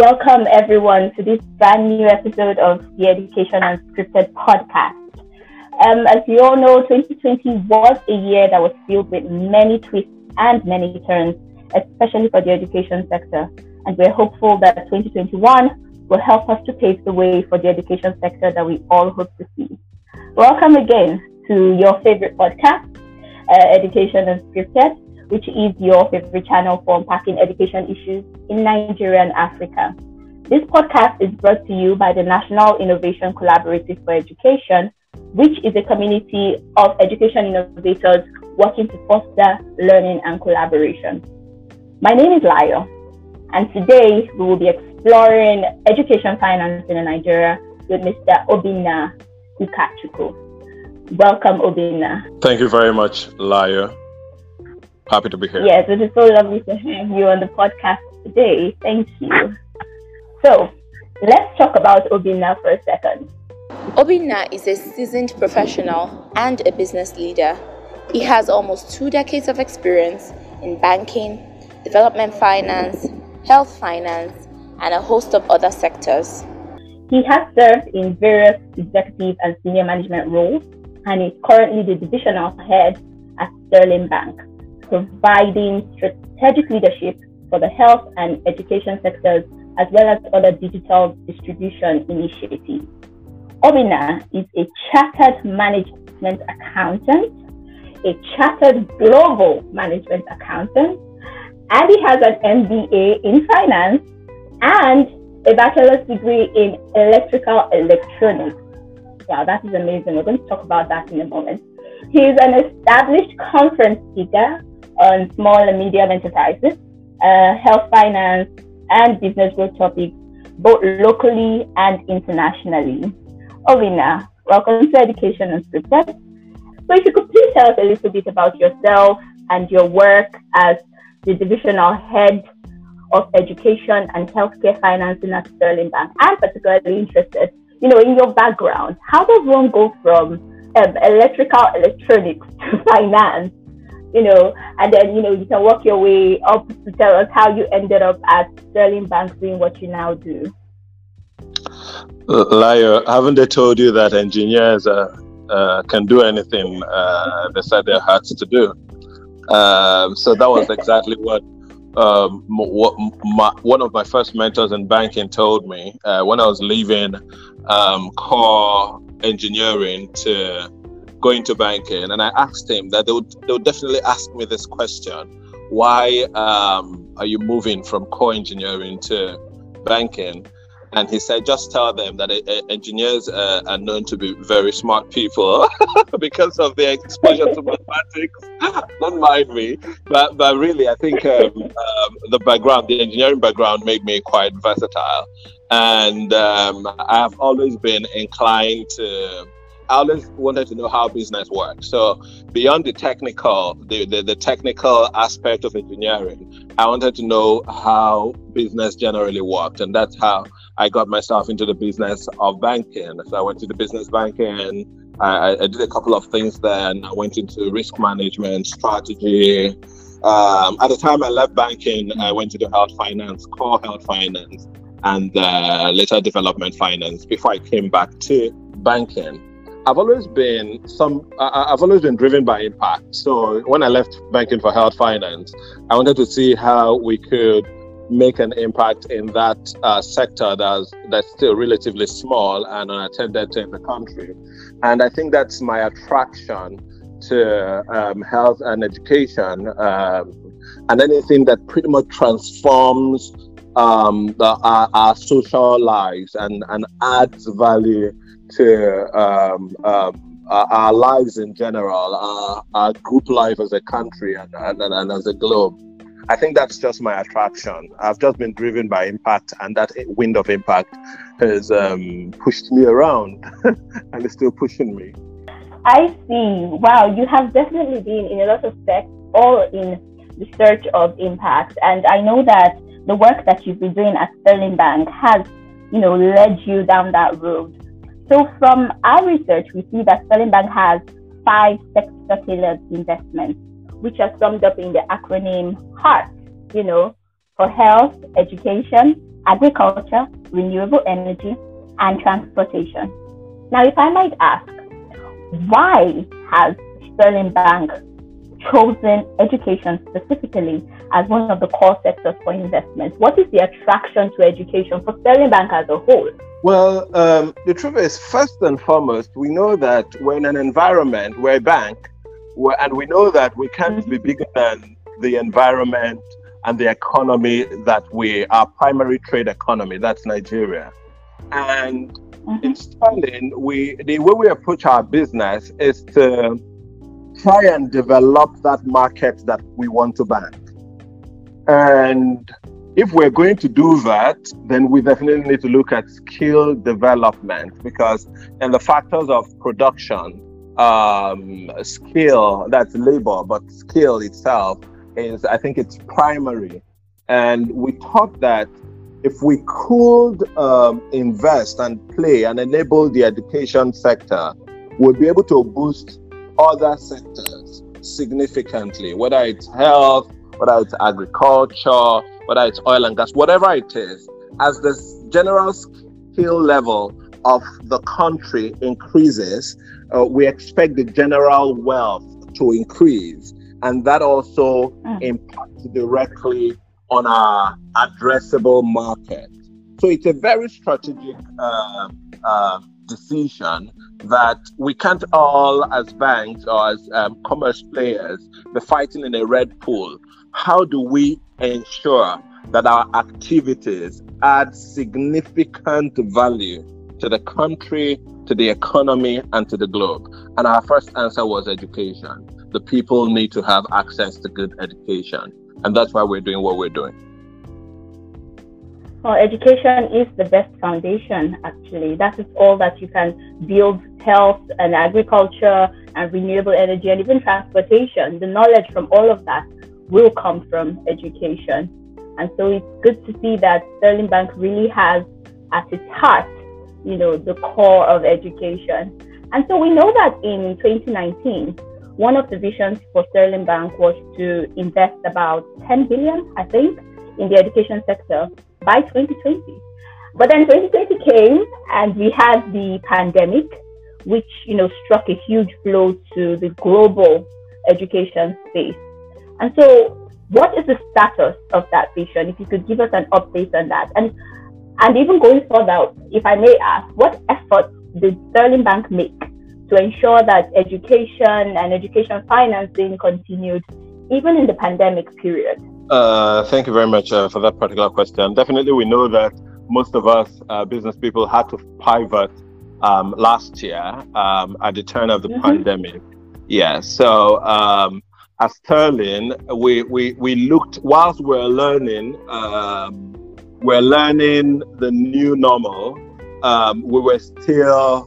Welcome everyone to this brand new episode of the Education Unscripted podcast. Um, as you all know, 2020 was a year that was filled with many twists and many turns, especially for the education sector. And we're hopeful that 2021 will help us to pave the way for the education sector that we all hope to see. Welcome again to your favorite podcast, uh, Education Unscripted which is your favorite channel for unpacking education issues in Nigeria and Africa. This podcast is brought to you by the National Innovation Collaborative for Education, which is a community of education innovators working to foster learning and collaboration. My name is Layo, and today we will be exploring education finance in Nigeria with Mr. Obinna Ukachukwu. Welcome, Obinna. Thank you very much, Layo. Happy to be here. Yes, it is so lovely to have you on the podcast today. Thank you. So, let's talk about Obinna for a second. Obinna is a seasoned professional and a business leader. He has almost two decades of experience in banking, development finance, health finance, and a host of other sectors. He has served in various executive and senior management roles and is currently the divisional head at Sterling Bank providing strategic leadership for the health and education sectors, as well as other digital distribution initiatives. Obinna is a chartered management accountant, a chartered global management accountant, and he has an MBA in finance and a bachelor's degree in electrical electronics. Wow, that is amazing. We're going to talk about that in a moment. He is an established conference speaker on small and medium enterprises, uh, health finance, and business growth topics, both locally and internationally. Obinna, welcome to Education Unscripted. So, if you could please tell us a little bit about yourself and your work as the divisional head of education and healthcare financing at Sterling Bank. I'm particularly interested, you know, in your background. How does one go from um, electrical electronics to finance? You know, and then, you know, you can work your way up to tell us how you ended up at Sterling Bank doing what you now do. Layo, haven't they told you that engineers uh, uh, can do anything uh, they set their hearts to do? Um, so that was exactly what, um, what my, one of my first mentors in banking told me uh, when I was leaving um, core engineering to go to banking, and I asked him that they would they would definitely ask me this question: Why um, are you moving from core engineering to banking? And he said, just tell them that uh, engineers uh, are known to be very smart people because of their exposure to mathematics. Don't mind me, but but really, I think um, um, the background, the engineering background, made me quite versatile, and um, I've always been inclined to I always wanted to know how business works. So beyond the technical, the, the, the, technical aspect of engineering, I wanted to know how business generally worked. And that's how I got myself into the business of banking. So I went to the business banking. I, I did a couple of things there and I went into risk management, strategy. Um, at the time I left banking, I went to the health finance, core health finance, and uh, later development finance before I came back to banking. I've always been some. I've always been driven by impact. So when I left banking for health finance, I wanted to see how we could make an impact in that uh, sector that's that's still relatively small and unattended to in the country. And I think that's my attraction to um, health and education, um, and anything that pretty much transforms um, the, our, our social lives and and adds value to um, um, our, lives in general, our, our, group life as a country and, and, and as a globe. I think that's just my attraction. I've just been driven by impact, and that wind of impact has um, pushed me around and is still pushing me. I see. Wow, you have definitely been in a lot of steps, all in the search of impact. And I know that the work that you've been doing at Sterling Bank has, you know, led you down that road. So from our research, we see that Sterling Bank has five sector-tailored investments, which are summed up in the acronym HEART, you know, for health, education, agriculture, renewable energy, and transportation. Now, if I might ask, why has Sterling Bank chosen education specifically as one of the core sectors for investment? What is the attraction to education for Sterling Bank as a whole? Well, um, the truth is, first and foremost, we know that we're in an environment, we're a bank, and we know that we can't be bigger than the environment and the economy that we, our primary trade economy, that's Nigeria. And mm-hmm. in Sterling, we the way we approach our business is to try and develop that market that we want to bank. And if we're going to do that, then we definitely need to look at skill development because in the factors of production, um, skill, that's labor, but skill itself is, I think it's primary. And we thought that if we could um, invest and play and enable the education sector, we'll be able to boost other sectors significantly, whether it's health, whether it's agriculture, whether it's oil and gas, whatever it is, as the general skill level of the country increases, uh, we expect the general wealth to increase. And that also mm. impacts directly on our addressable market. So it's a very strategic uh, uh, decision that we can't all, as banks or as um, commerce players, be fighting in a red pool. How do we ensure that our activities add significant value to the country, to the economy, and to the globe? And our first answer was education. The people need to have access to good education. And that's why we're doing what we're doing. Well, education is the best foundation, actually. That is all that you can build health and agriculture and renewable energy and even transportation. The knowledge from all of that will come from education. And so it's good to see that Sterling Bank really has at its heart, you know, the core of education. And so we know that in 2019, one of the visions for Sterling Bank was to invest about 10 billion, I think, in the education sector by 2020. But then 2020 came and we had the pandemic, which, you know, struck a huge blow to the global education space. And so what is the status of that vision? If you could give us an update on that. And and even going further, if I may ask, what efforts did Sterling Bank make to ensure that education and education financing continued even in the pandemic period? Uh, thank you very much uh, for that particular question. Definitely, we know that most of us uh, business people had to pivot um, last year um, at the turn of the mm-hmm. pandemic. Yeah, so um, at Sterling, we, we, we looked, whilst we're learning, um, we're learning the new normal, um, we were still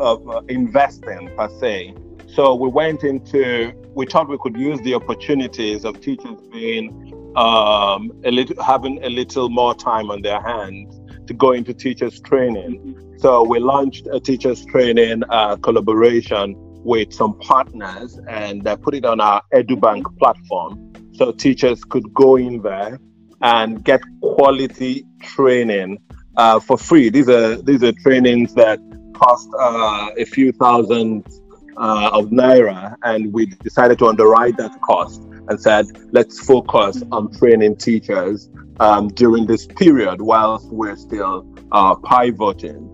uh, investing per se. So we went into, we thought we could use the opportunities of teachers being um, a little, having a little more time on their hands to go into teachers training. So we launched a teachers training uh, collaboration with some partners and uh, put it on our EduBank platform so teachers could go in there and get quality training uh, for free. These are these are trainings that cost uh, a few thousand uh, of naira, and we decided to underwrite that cost and said, let's focus on training teachers um, during this period whilst we're still uh, pivoting.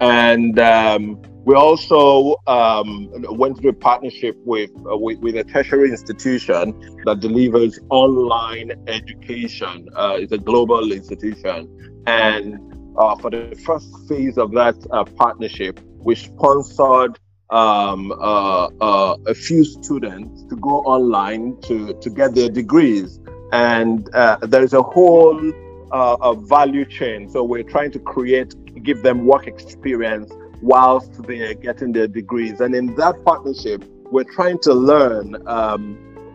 And um, we also um, went through a partnership with, uh, with, with a tertiary institution that delivers online education. Uh, it's a global institution, and uh, for the first phase of that uh, partnership, we sponsored um, uh, uh, a few students to go online to to get their degrees, and there is a whole value chain. So we're trying to create, give them work experience whilst they're getting their degrees. And in that partnership, we're trying to learn um,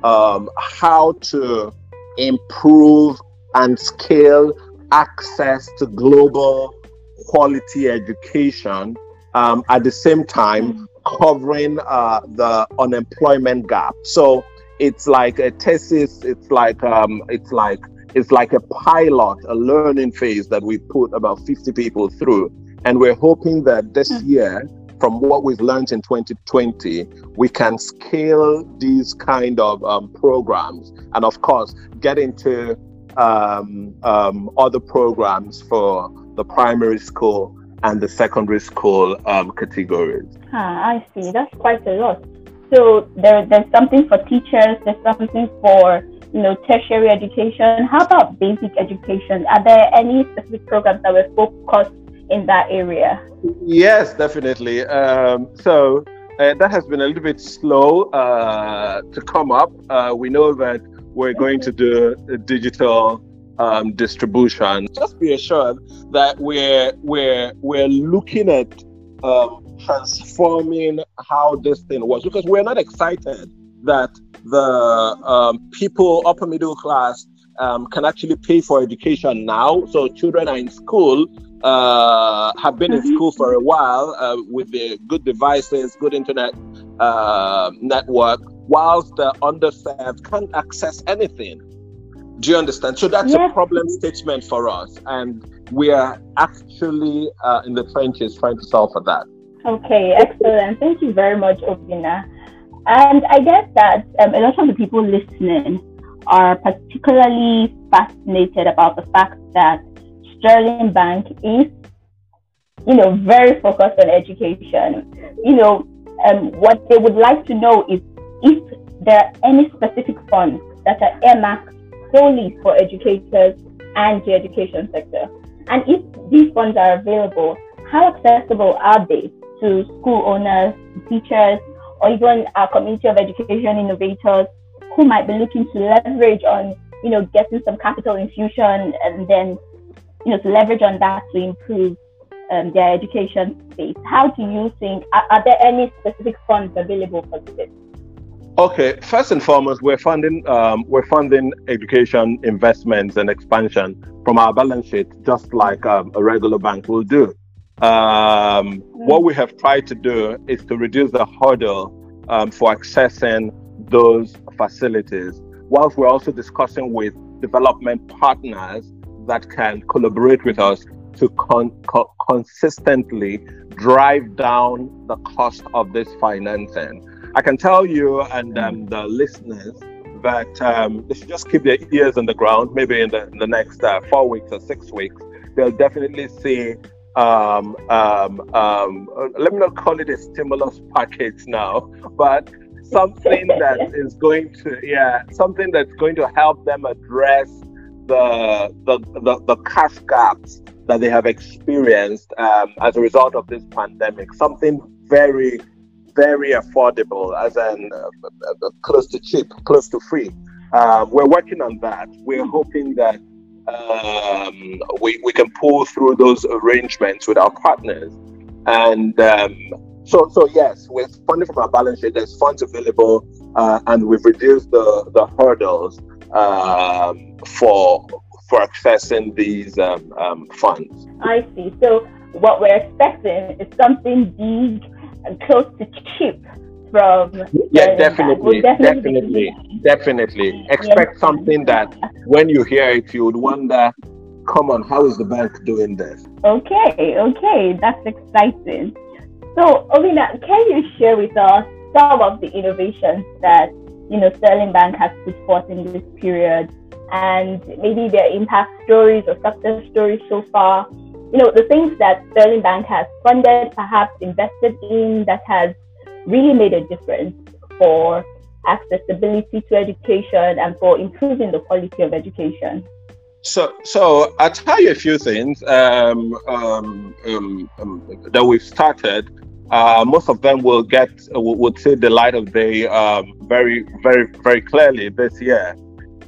um, how to improve and scale access to global quality education um, at the same time covering uh, the unemployment gap. So it's like a thesis. It's like um, it's like it's like a pilot, a learning phase that we put about 50 people through. And we're hoping that this mm-hmm. year, from what we've learned in 2020, we can scale these kind of um, programs and, of course, get into um, um, other programs for the primary school and the secondary school um, categories. Ah, I see. That's quite a lot. So there, there's something for teachers. There's something for you know tertiary education. How about basic education? Are there any specific programs that were focused in that area? Yes, definitely. Um, so uh, that has been a little bit slow uh, to come up. Uh, we know that we're going to do digital um, distribution. Just be assured that we're we're we're looking at um, transforming how this thing works because we're not excited that the um, people upper middle class um, can actually pay for education now. So children are in school, uh, have been mm-hmm. in school for a while uh, with the good devices, good internet uh, network, whilst the underserved can't access anything. Do you understand? So that's yes. a problem statement for us, and we are actually uh, in the trenches trying to solve for that. Okay, excellent. Thank you very much, Obinna. And I guess that um, a lot of the people listening are particularly fascinated about the fact that Sterling Bank is, you know, very focused on education. You know, um, what they would like to know is if there are any specific funds that are earmarked solely for educators and the education sector. And if these funds are available, how accessible are they to school owners, teachers, or even our community of education innovators who might be looking to leverage on, you know, getting some capital infusion and then, you know, to leverage on that to improve um, their education space. How do you think, are, are there any specific funds available for this? Okay, first and foremost, we're funding um, we're funding education investments and expansion from our balance sheet, just like um, a regular bank will do. Um, what we have tried to do is to reduce the hurdle um, for accessing those facilities, whilst we're also discussing with development partners that can collaborate with us to con- co- consistently drive down the cost of this financing. I can tell you and um, the listeners that um, they should just keep their ears on the ground. Maybe in the, in the next uh, four weeks or six weeks, they'll definitely see. Um, um, um, let me not call it a stimulus package now, but something that is going to, yeah, something that's going to help them address the the, the, the cash gaps that they have experienced um, as a result of this pandemic. Something very very affordable, as in uh, uh, close to cheap, close to free. Um, we're working on that. We're hoping that um, we, we can pull through those arrangements with our partners. And um, so, so yes, with funding from our balance sheet, there's funds available, uh, and we've reduced the, the hurdles um, for for accessing these um, um, funds. I see. So what we're expecting is something big close to cheap from yeah definitely definitely definitely, expect yes. something that when you hear it you would wonder come on how is the bank doing this? Okay okay that's exciting. So Obinna, can you share with us some of the innovations that you know Sterling Bank has put forth in this period and maybe their impact stories or success stories so far you know, the things that Sterling Bank has funded, perhaps invested in, that has really made a difference for accessibility to education and for improving the quality of education? So, so I'll tell you a few things um, um, um, um that we've started. Uh, most of them will get will, see the light of day um, very, very, very clearly this year.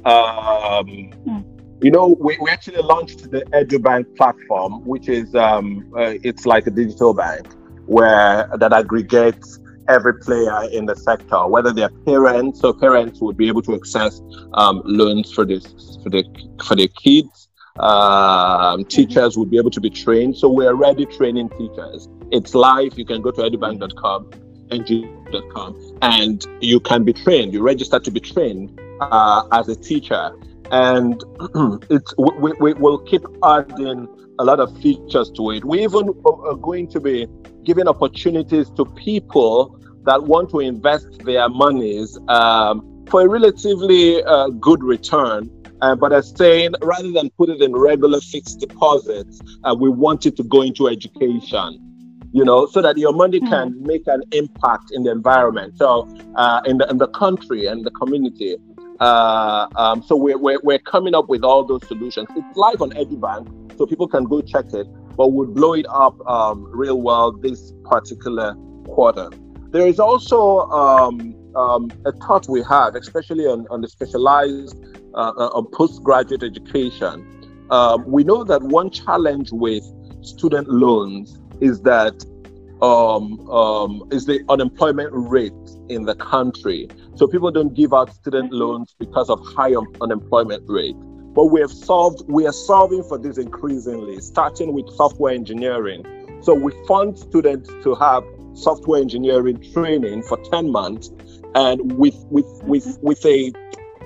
Mm. You know, we, we actually launched the EduBank platform, which is um, uh, it's like a digital bank where that aggregates every player in the sector, whether they're parents, so parents would be able to access um, loans for this for the for their kids. Um, teachers would be able to be trained. So we're already training teachers. It's live. You can go to edubank.com, ng.com, and you can be trained. You register to be trained uh, as a teacher and it's we, we will keep adding a lot of features to it. We even are going to be giving opportunities to people that want to invest their monies um, for a relatively uh, good return. Uh, but are saying rather than put it in regular fixed deposits, uh, we want it to go into education you know, so that your money can mm. make an impact in the environment, so uh, in the in the country and the community. Uh, um, so we're, we're, we're coming up with all those solutions. It's live on EduBank, so people can go check it. But we'll blow it up um, real well this particular quarter. There is also um, um, a thought we have, especially on, on the specialized uh, uh, postgraduate education. Um, we know that one challenge with student loans is that um, is the unemployment rate in the country. So people don't give out student loans because of high un- unemployment rate. But we have solved, we are solving for this increasingly, starting with software engineering. So we fund students to have software engineering training for 10 months and with with with mm-hmm. with a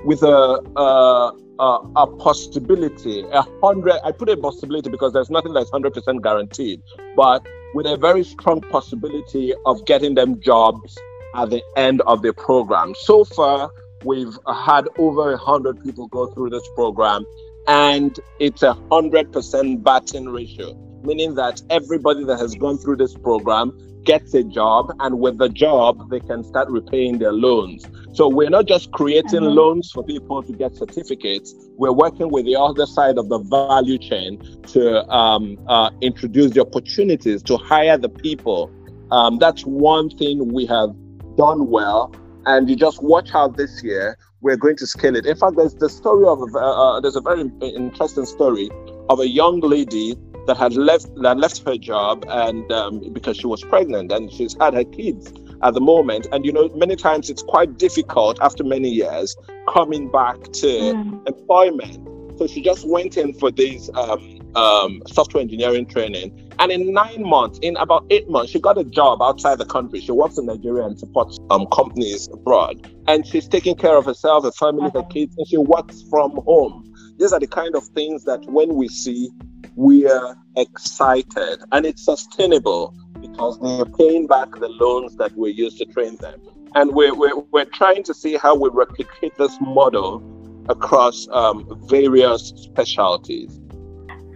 with a uh, uh, a possibility, a hundred. I put a possibility because there's nothing that's hundred percent guaranteed, but with a very strong possibility of getting them jobs at the end of the program. So far, we've had over a hundred people go through this program, and it's a hundred percent batting ratio, meaning that everybody that has gone through this program gets a job, and with the job, they can start repaying their loans. So we're not just creating mm-hmm. loans for people to get certificates. We're working with the other side of the value chain to um, uh, introduce the opportunities to hire the people. Um, that's one thing we have done well. And you just watch how this year. We're going to scale it. In fact, there's the story of uh, uh, there's a very interesting story of a young lady that had left that left her job and um, because she was pregnant and she's had her kids at the moment and you know many times it's quite difficult after many years coming back to mm. employment so she just went in for these um, um, software engineering training. And in nine months in about eight months she got a job outside the country. She works in nigeria and supports um, companies abroad. And she's taking care of herself her family her kids and she works from home. These are the kind of things that when we see we are excited and it's sustainable because they're paying back the loans that we used to train them. And we're, we're, we're trying to see how we replicate this model across um, various specialties.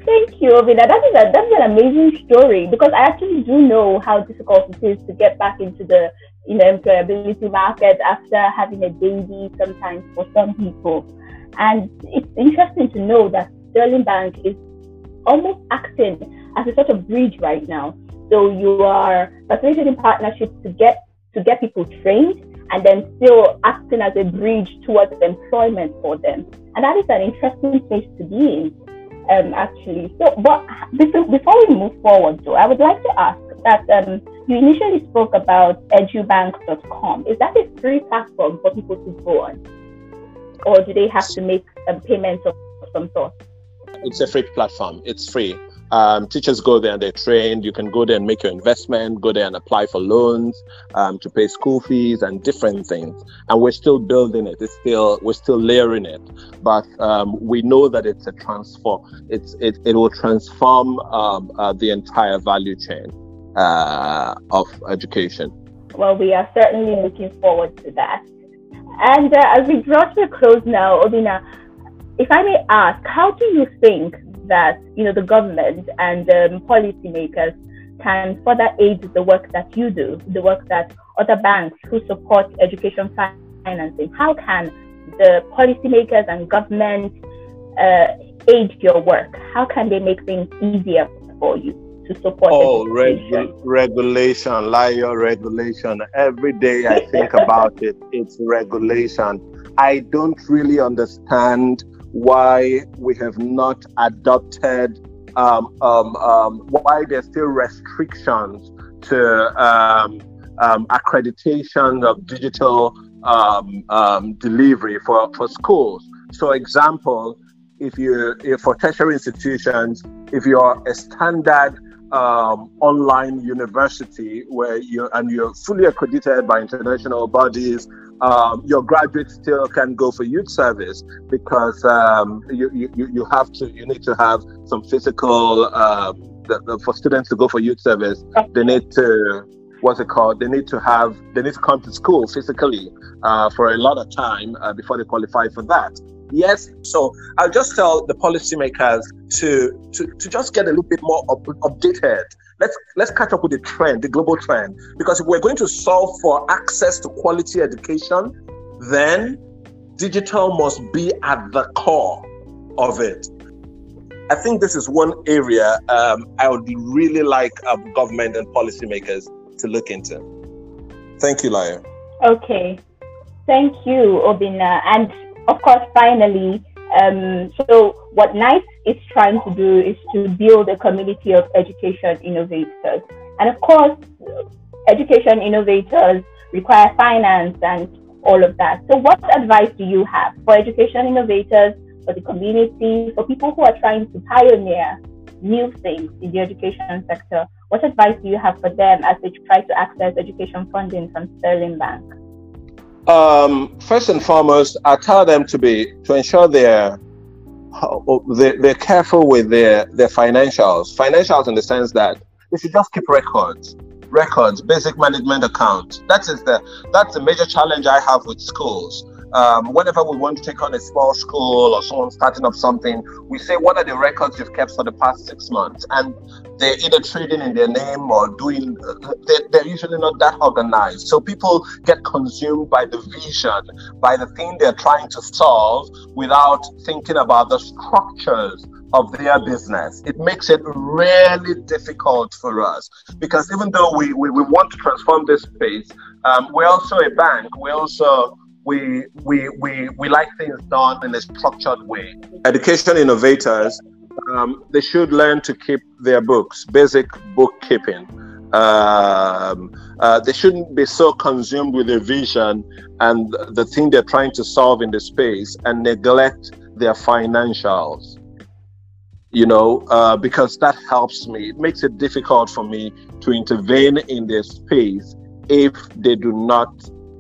Thank you, Obinna. That is a, that's an amazing story because I actually do know how difficult it is to get back into the you know employability market after having a baby. Sometimes for some people, and it's interesting to know that Sterling Bank is almost acting as a sort of bridge right now. So you are facilitating partnerships to get to get people trained and then still acting as a bridge towards employment for them. And that is an interesting place to be in, um, actually. So, but before we move forward, though, I would like to ask that um, you initially spoke about edubank.com. Is that a free platform for people to go on? Or do they have to make a payment of some sort? It's a free platform. It's free. Um, teachers go there and they're trained. You can go there and make your investment, go there and apply for loans, um, to pay school fees and different things. And we're still building it. It's still we're still layering it, but um, we know that it's a transfer. It's it, it will transform um, uh, the entire value chain uh, of education. Well, we are certainly looking forward to that. And uh, as we draw to a close now, Obinna, if I may ask, how do you think that you know the government and um, policymakers can further aid the work that you do, the work that other banks who support education financing? How can the policymakers and government uh, aid your work? How can they make things easier for you? to support oh regu- regulation Layo regulation every day i think about it it's regulation i don't really understand why we have not adopted, um, um, um, why there's still restrictions to um, um, accreditation of digital um, delivery for, for schools. So, example, if you if for tertiary institutions, if you're a standard um, online university where you and you're fully accredited by international bodies, um, your graduates still can go for youth service because um, you, you, you have to you need to have some physical um, the, the, for students to go for youth service. They need to what's it called? They need to have they need to come to school physically uh, for a lot of time uh, before they qualify for that. Yes. So I'll just tell the policymakers to to, to just get a little bit more up, updated. Let's let's catch up with the trend, the global trend. Because if we're going to solve for access to quality education, then digital must be at the core of it. I think this is one area um, I would really like um, government and policymakers to look into. Thank you, Laya. Okay. Thank you, Obinna. And of course, finally, um, so what NICE is trying to do is to build a community of education innovators. And of course, education innovators require finance and all of that. So, what advice do you have for education innovators, for the community, for people who are trying to pioneer new things in the education sector? What advice do you have for them as they try to access education funding from Sterling Bank? Um, first and foremost, I tell them to be to ensure they're they're, they're careful with their their financials. Financials in the sense that they should just keep records, records, basic management accounts. That is the that's the major challenge I have with schools. Um, whenever we want to take on a small school or someone starting up something, we say, What are the records you've kept for the past six months? And they're either trading in their name or doing, uh, they're, they're usually not that organized. So people get consumed by the vision, by the thing they're trying to solve without thinking about the structures of their business. It makes it really difficult for us because even though we, we, we want to transform this space, um, we're also a bank. We also we, we, we, we like things done in a structured way. Education innovators, um, they should learn to keep their books, basic bookkeeping. Um, uh, they shouldn't be so consumed with their vision and the thing they're trying to solve in the space and neglect their financials. You know, uh, because that helps me. It makes it difficult for me to intervene in their space if they do not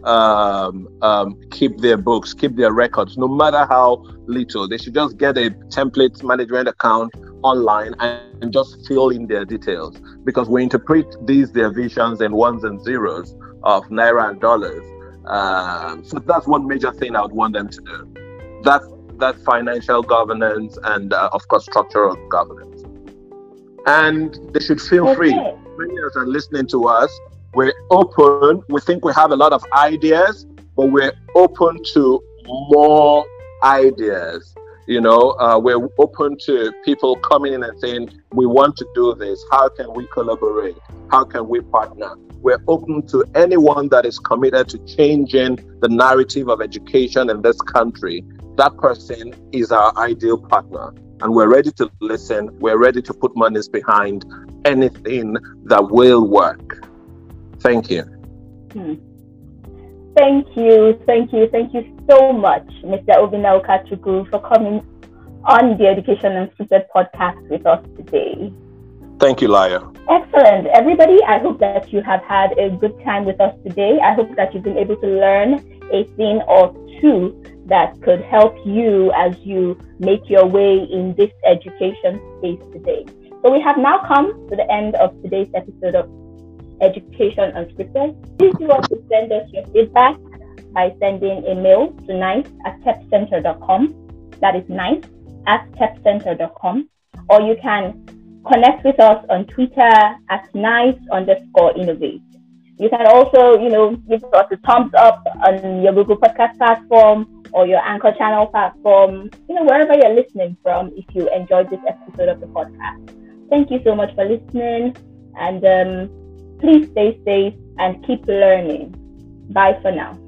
um, um, keep their books, keep their records, no matter how little. They should just get a template management account online and just fill in their details because we interpret these their visions and ones and zeros of naira and dollars. Um, so that's one major thing I would want them to do. That's that financial governance and uh, of course structural governance. And they should feel okay. free. Many of us are listening to us we're open. We think we have a lot of ideas, but we're open to more ideas. You know, uh, we're open to people coming in and saying, we want to do this. How can we collaborate? How can we partner? We're open to anyone that is committed to changing the narrative of education in this country. That person is our ideal partner. And we're ready to listen. We're ready to put monies behind anything that will work. Thank you. Hmm. Thank you, thank you, thank you so much, Mr. Obinna Ukachukwu, for coming on the Education Unscripted podcast with us today. Thank you, Laya. Excellent. Everybody, I hope that you have had a good time with us today. I hope that you've been able to learn a thing or two that could help you as you make your way in this education space today. So we have now come to the end of today's episode of Education Unscripted. Please do want to send us your feedback by sending a mail to nice at kepcenter.com. That is nice at kepcenter.com. Or you can connect with us on Twitter at nice underscore innovate. You can also, you know, give us a thumbs up on your Google Podcast platform or your Anchor channel platform, you know, wherever you're listening from if you enjoyed this episode of the podcast. Thank you so much for listening. And um, Please stay safe and keep learning. Bye for now.